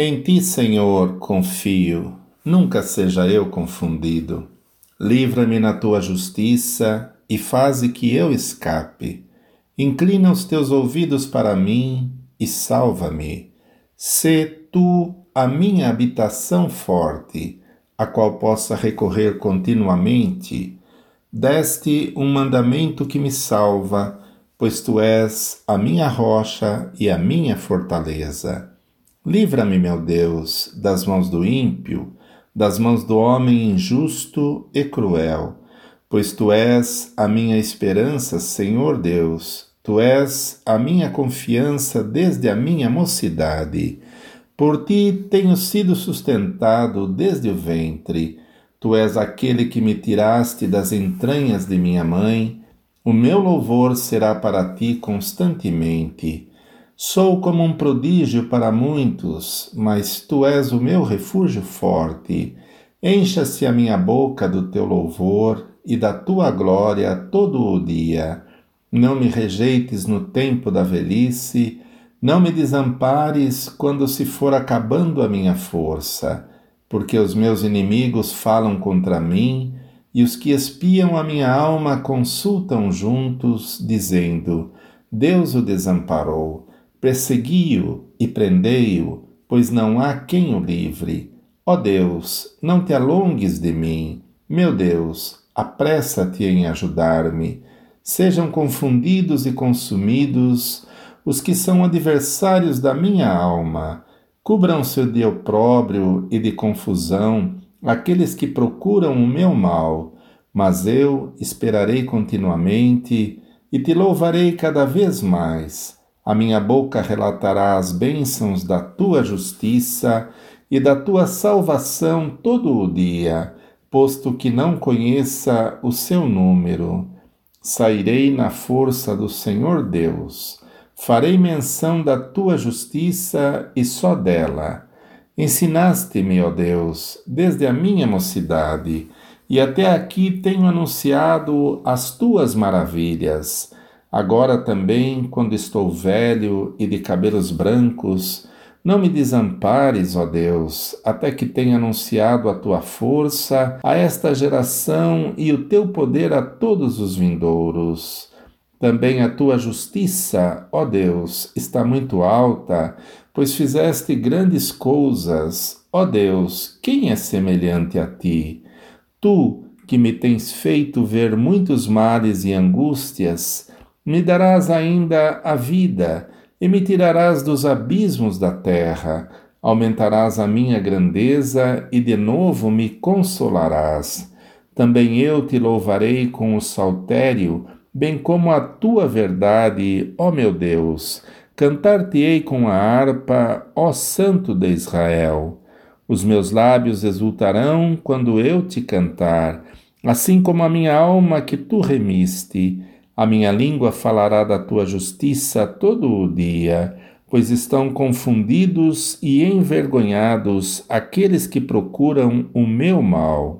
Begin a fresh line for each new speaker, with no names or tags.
Em ti, Senhor, confio, nunca seja eu confundido. Livra-me na tua justiça e faze que eu escape. Inclina os teus ouvidos para mim e salva-me. Sê tu a minha habitação forte, a qual possa recorrer continuamente. Deste um mandamento que me salva, pois tu és a minha rocha e a minha fortaleza. Livra-me, meu Deus, das mãos do ímpio, das mãos do homem injusto e cruel, pois tu és a minha esperança, Senhor Deus, tu és a minha confiança desde a minha mocidade. Por ti tenho sido sustentado desde o ventre. Tu és aquele que me tiraste das entranhas de minha mãe. O meu louvor será para ti constantemente. Sou como um prodígio para muitos, mas tu és o meu refúgio forte. Encha-se a minha boca do teu louvor e da tua glória todo o dia. Não me rejeites no tempo da velhice, não me desampares quando se for acabando a minha força, porque os meus inimigos falam contra mim e os que espiam a minha alma consultam juntos, dizendo: Deus o desamparou. Persegui-o e prendei-o, pois não há quem o livre. Ó Deus, não te alongues de mim. Meu Deus, apressa-te em ajudar-me. Sejam confundidos e consumidos os que são adversários da minha alma. Cubram-se de opróbrio e de confusão aqueles que procuram o meu mal. Mas eu esperarei continuamente e te louvarei cada vez mais a minha boca relatará as bênçãos da tua justiça e da tua salvação todo o dia, posto que não conheça o seu número. Sairei na força do Senhor Deus. Farei menção da tua justiça e só dela. Ensinaste-me, ó Deus, desde a minha mocidade, e até aqui tenho anunciado as tuas maravilhas. Agora também, quando estou velho e de cabelos brancos, não me desampares, ó Deus, até que tenha anunciado a tua força a esta geração e o teu poder a todos os vindouros. Também a tua justiça, ó Deus, está muito alta, pois fizeste grandes coisas. Ó Deus, quem é semelhante a ti? Tu, que me tens feito ver muitos males e angústias, me darás ainda a vida e me tirarás dos abismos da terra, aumentarás a minha grandeza e de novo me consolarás. Também eu te louvarei com o saltério, bem como a tua verdade, ó meu Deus. Cantar-te-ei com a harpa, ó Santo de Israel. Os meus lábios exultarão quando eu te cantar, assim como a minha alma que tu remiste. A minha língua falará da tua justiça todo o dia, pois estão confundidos e envergonhados aqueles que procuram o meu mal.